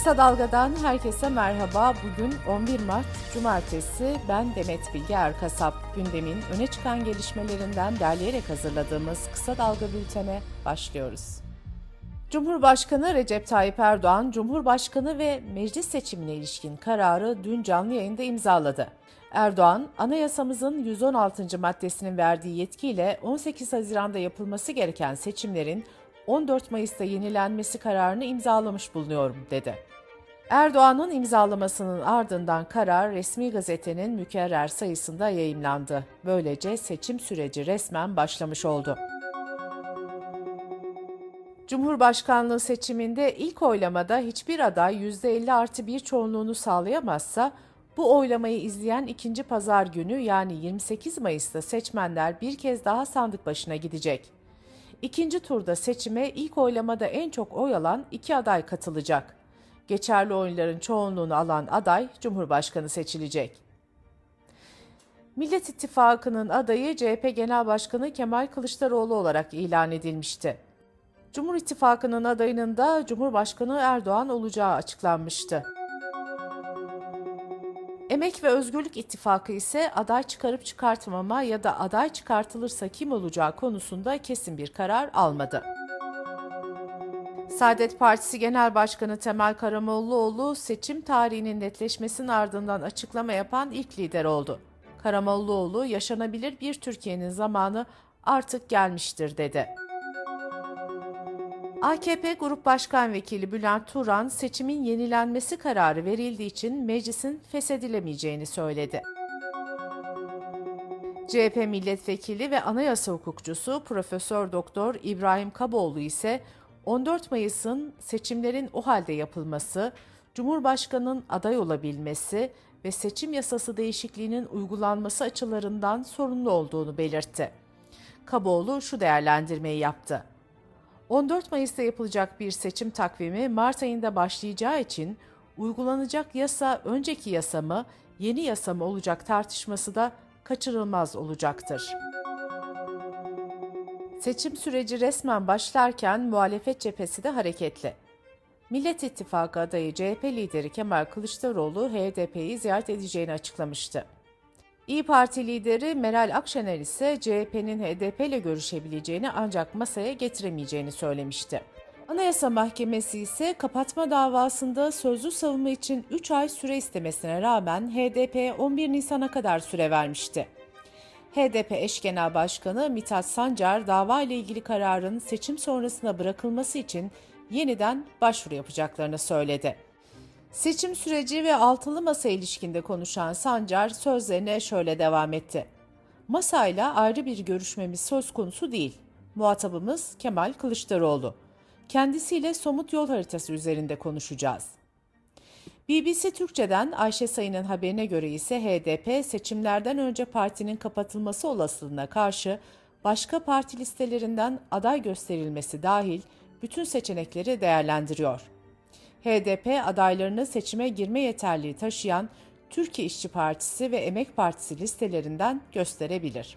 Kısa Dalga'dan herkese merhaba. Bugün 11 Mart Cumartesi. Ben Demet Bilge Erkasap. Gündemin öne çıkan gelişmelerinden derleyerek hazırladığımız Kısa Dalga bültene başlıyoruz. Cumhurbaşkanı Recep Tayyip Erdoğan, Cumhurbaşkanı ve meclis seçimine ilişkin kararı dün canlı yayında imzaladı. Erdoğan, anayasamızın 116. maddesinin verdiği yetkiyle 18 Haziran'da yapılması gereken seçimlerin 14 Mayıs'ta yenilenmesi kararını imzalamış bulunuyorum dedi. Erdoğan'ın imzalamasının ardından karar resmi gazetenin mükerrer sayısında yayımlandı. Böylece seçim süreci resmen başlamış oldu. Cumhurbaşkanlığı seçiminde ilk oylamada hiçbir aday %50 artı bir çoğunluğunu sağlayamazsa bu oylamayı izleyen ikinci pazar günü yani 28 Mayıs'ta seçmenler bir kez daha sandık başına gidecek. İkinci turda seçime ilk oylamada en çok oy alan iki aday katılacak. Geçerli oyların çoğunluğunu alan aday Cumhurbaşkanı seçilecek. Millet İttifakı'nın adayı CHP Genel Başkanı Kemal Kılıçdaroğlu olarak ilan edilmişti. Cumhur İttifakı'nın adayının da Cumhurbaşkanı Erdoğan olacağı açıklanmıştı. Emek ve Özgürlük İttifakı ise aday çıkarıp çıkartmama ya da aday çıkartılırsa kim olacağı konusunda kesin bir karar almadı. Saadet Partisi Genel Başkanı Temel Karamollaoğlu seçim tarihinin netleşmesinin ardından açıklama yapan ilk lider oldu. Karamollaoğlu yaşanabilir bir Türkiye'nin zamanı artık gelmiştir dedi. AKP Grup Başkan Vekili Bülent Turan seçimin yenilenmesi kararı verildiği için meclisin feshedilemeyeceğini söyledi. CHP milletvekili ve anayasa hukukçusu Profesör Doktor İbrahim Kaboğlu ise 14 Mayıs'ın seçimlerin o halde yapılması, Cumhurbaşkanının aday olabilmesi ve seçim yasası değişikliğinin uygulanması açılarından sorunlu olduğunu belirtti. Kaboğlu şu değerlendirmeyi yaptı. 14 Mayıs'ta yapılacak bir seçim takvimi Mart ayında başlayacağı için uygulanacak yasa önceki yasa mı, yeni yasa mı olacak tartışması da kaçırılmaz olacaktır. Seçim süreci resmen başlarken muhalefet cephesi de hareketli. Millet İttifakı adayı CHP lideri Kemal Kılıçdaroğlu HDP'yi ziyaret edeceğini açıklamıştı. İyi Parti lideri Meral Akşener ise CHP'nin HDP ile görüşebileceğini ancak masaya getiremeyeceğini söylemişti. Anayasa Mahkemesi ise kapatma davasında sözlü savunma için 3 ay süre istemesine rağmen HDP'ye 11 Nisan'a kadar süre vermişti. HDP eş genel başkanı Mithat Sancar dava ile ilgili kararın seçim sonrasına bırakılması için yeniden başvuru yapacaklarını söyledi. Seçim süreci ve altılı masa ilişkinde konuşan Sancar sözlerine şöyle devam etti. Masayla ayrı bir görüşmemiz söz konusu değil. Muhatabımız Kemal Kılıçdaroğlu. Kendisiyle somut yol haritası üzerinde konuşacağız. BBC Türkçe'den Ayşe Sayın'ın haberine göre ise HDP seçimlerden önce partinin kapatılması olasılığına karşı başka parti listelerinden aday gösterilmesi dahil bütün seçenekleri değerlendiriyor. HDP adaylarını seçime girme yeterliği taşıyan Türkiye İşçi Partisi ve Emek Partisi listelerinden gösterebilir.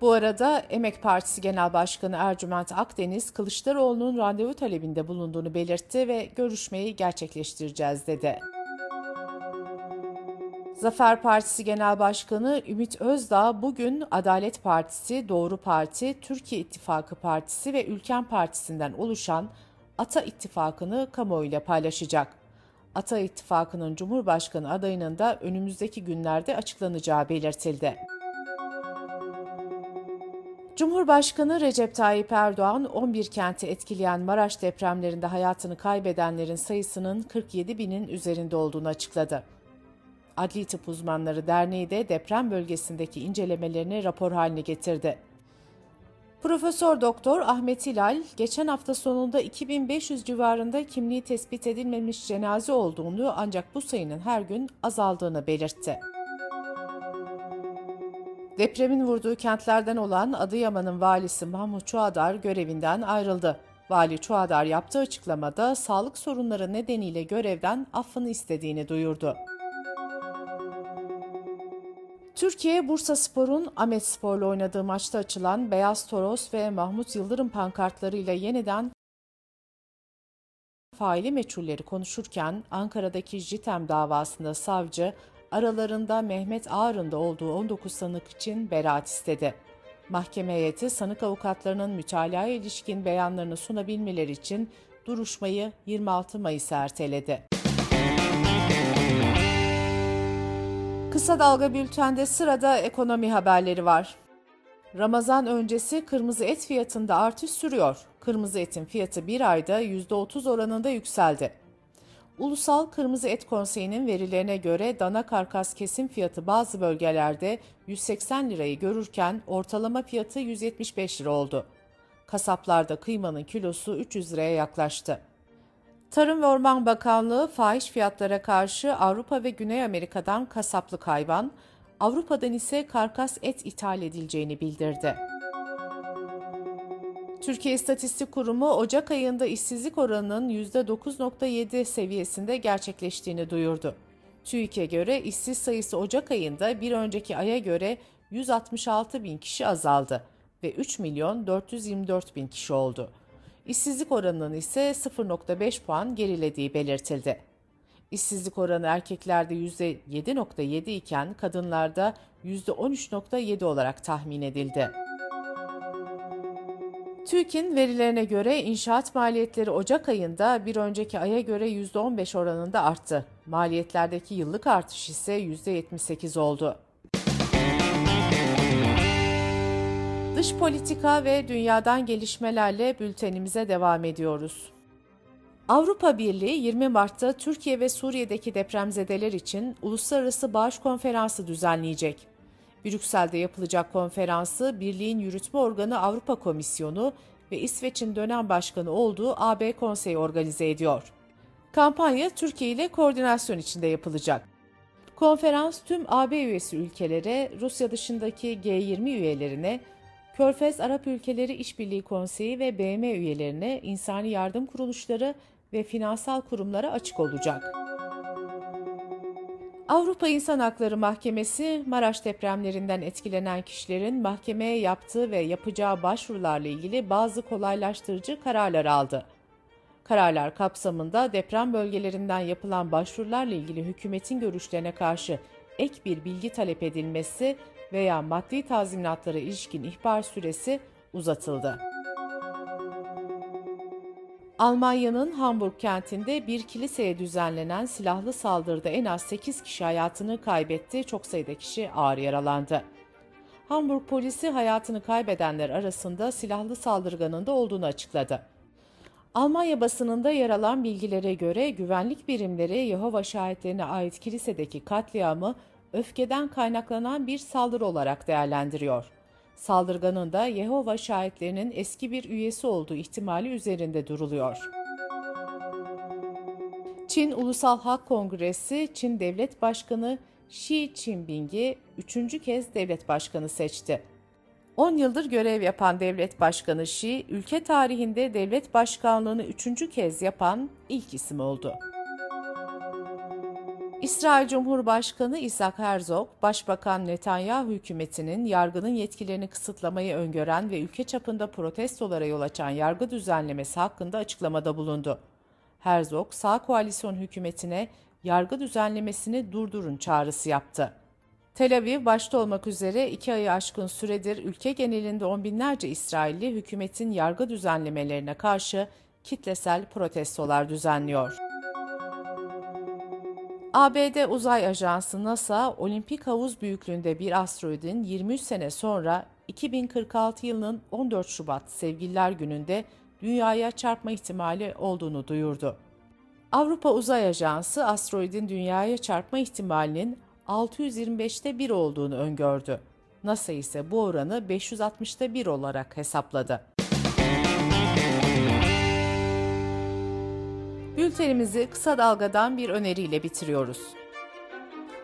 Bu arada Emek Partisi Genel Başkanı Ercüment Akdeniz, Kılıçdaroğlu'nun randevu talebinde bulunduğunu belirtti ve görüşmeyi gerçekleştireceğiz dedi. Zafer Partisi Genel Başkanı Ümit Özdağ bugün Adalet Partisi, Doğru Parti, Türkiye İttifakı Partisi ve Ülken Partisi'nden oluşan Ata İttifakı'nı kamuoyuyla paylaşacak. Ata İttifakı'nın Cumhurbaşkanı adayının da önümüzdeki günlerde açıklanacağı belirtildi. Cumhurbaşkanı Recep Tayyip Erdoğan 11 kenti etkileyen Maraş depremlerinde hayatını kaybedenlerin sayısının 47 binin üzerinde olduğunu açıkladı. Adli Tıp Uzmanları Derneği de deprem bölgesindeki incelemelerini rapor haline getirdi. Profesör Doktor Ahmet Hilal, geçen hafta sonunda 2500 civarında kimliği tespit edilmemiş cenaze olduğunu ancak bu sayının her gün azaldığını belirtti. Depremin vurduğu kentlerden olan Adıyaman'ın valisi Mahmut Çuadar görevinden ayrıldı. Vali Çuadar yaptığı açıklamada sağlık sorunları nedeniyle görevden affını istediğini duyurdu. Türkiye Bursa Spor'un Ahmet Spor'la oynadığı maçta açılan Beyaz Toros ve Mahmut Yıldırım pankartlarıyla yeniden faili meçhulleri konuşurken Ankara'daki JITEM davasında savcı aralarında Mehmet Ağar'ın da olduğu 19 sanık için beraat istedi. Mahkeme heyeti sanık avukatlarının mütalaya ilişkin beyanlarını sunabilmeleri için duruşmayı 26 Mayıs'a erteledi. Kısa Dalga Bülten'de sırada ekonomi haberleri var. Ramazan öncesi kırmızı et fiyatında artış sürüyor. Kırmızı etin fiyatı bir ayda %30 oranında yükseldi. Ulusal Kırmızı Et Konseyi'nin verilerine göre dana karkas kesim fiyatı bazı bölgelerde 180 lirayı görürken ortalama fiyatı 175 lira oldu. Kasaplarda kıymanın kilosu 300 liraya yaklaştı. Tarım ve Orman Bakanlığı fahiş fiyatlara karşı Avrupa ve Güney Amerika'dan kasaplık hayvan, Avrupa'dan ise karkas et ithal edileceğini bildirdi. Türkiye İstatistik Kurumu Ocak ayında işsizlik oranının %9.7 seviyesinde gerçekleştiğini duyurdu. TÜİK'e göre işsiz sayısı Ocak ayında bir önceki aya göre 166 bin kişi azaldı ve 3 milyon 424 bin kişi oldu. İşsizlik oranının ise 0.5 puan gerilediği belirtildi. İşsizlik oranı erkeklerde %7.7 iken kadınlarda %13.7 olarak tahmin edildi. TÜİK'in verilerine göre inşaat maliyetleri Ocak ayında bir önceki aya göre %15 oranında arttı. Maliyetlerdeki yıllık artış ise %78 oldu. Dış politika ve dünyadan gelişmelerle bültenimize devam ediyoruz. Avrupa Birliği 20 Mart'ta Türkiye ve Suriye'deki depremzedeler için uluslararası bağış konferansı düzenleyecek. Brüksel'de yapılacak konferansı Birliğin yürütme organı Avrupa Komisyonu ve İsveç'in dönem başkanı olduğu AB Konseyi organize ediyor. Kampanya Türkiye ile koordinasyon içinde yapılacak. Konferans tüm AB üyesi ülkelere, Rusya dışındaki G20 üyelerine, Körfez Arap Ülkeleri İşbirliği Konseyi ve BM üyelerine, insani yardım kuruluşları ve finansal kurumlara açık olacak. Avrupa İnsan Hakları Mahkemesi, Maraş depremlerinden etkilenen kişilerin mahkemeye yaptığı ve yapacağı başvurularla ilgili bazı kolaylaştırıcı kararlar aldı. Kararlar kapsamında deprem bölgelerinden yapılan başvurularla ilgili hükümetin görüşlerine karşı ek bir bilgi talep edilmesi veya maddi tazminatlara ilişkin ihbar süresi uzatıldı. Almanya'nın Hamburg kentinde bir kiliseye düzenlenen silahlı saldırıda en az 8 kişi hayatını kaybetti, çok sayıda kişi ağır yaralandı. Hamburg polisi hayatını kaybedenler arasında silahlı saldırganın da olduğunu açıkladı. Almanya basınında yer alan bilgilere göre güvenlik birimleri Yehova şahitlerine ait kilisedeki katliamı öfkeden kaynaklanan bir saldırı olarak değerlendiriyor. Saldırganın da Yehova şahitlerinin eski bir üyesi olduğu ihtimali üzerinde duruluyor. Çin Ulusal Halk Kongresi, Çin Devlet Başkanı Xi Jinping'i üçüncü kez devlet başkanı seçti. 10 yıldır görev yapan devlet başkanı Xi, ülke tarihinde devlet başkanlığını üçüncü kez yapan ilk isim oldu. İsrail Cumhurbaşkanı İshak Herzog, Başbakan Netanyahu hükümetinin yargının yetkilerini kısıtlamayı öngören ve ülke çapında protestolara yol açan yargı düzenlemesi hakkında açıklamada bulundu. Herzog, sağ koalisyon hükümetine yargı düzenlemesini durdurun çağrısı yaptı. Tel Aviv başta olmak üzere iki ayı aşkın süredir ülke genelinde on binlerce İsrailli hükümetin yargı düzenlemelerine karşı kitlesel protestolar düzenliyor. ABD Uzay Ajansı NASA, olimpik havuz büyüklüğünde bir asteroidin 23 sene sonra 2046 yılının 14 Şubat Sevgililer Günü'nde dünyaya çarpma ihtimali olduğunu duyurdu. Avrupa Uzay Ajansı asteroidin dünyaya çarpma ihtimalinin 625'te 1 olduğunu öngördü. NASA ise bu oranı 560'ta 1 olarak hesapladı. Bültenimizi kısa dalgadan bir öneriyle bitiriyoruz.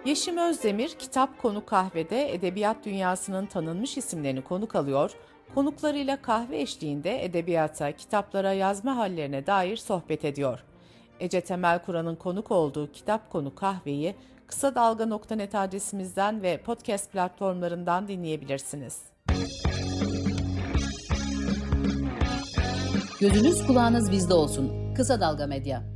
Yeşim Özdemir Kitap Konu Kahve'de edebiyat dünyasının tanınmış isimlerini konuk alıyor, konuklarıyla kahve eşliğinde edebiyata, kitaplara yazma hallerine dair sohbet ediyor. Ece Temel Kur'an'ın konuk olduğu Kitap Konu Kahve'yi kısa dalga.net adresimizden ve podcast platformlarından dinleyebilirsiniz. Gözünüz kulağınız bizde olsun. Kısa Dalga Medya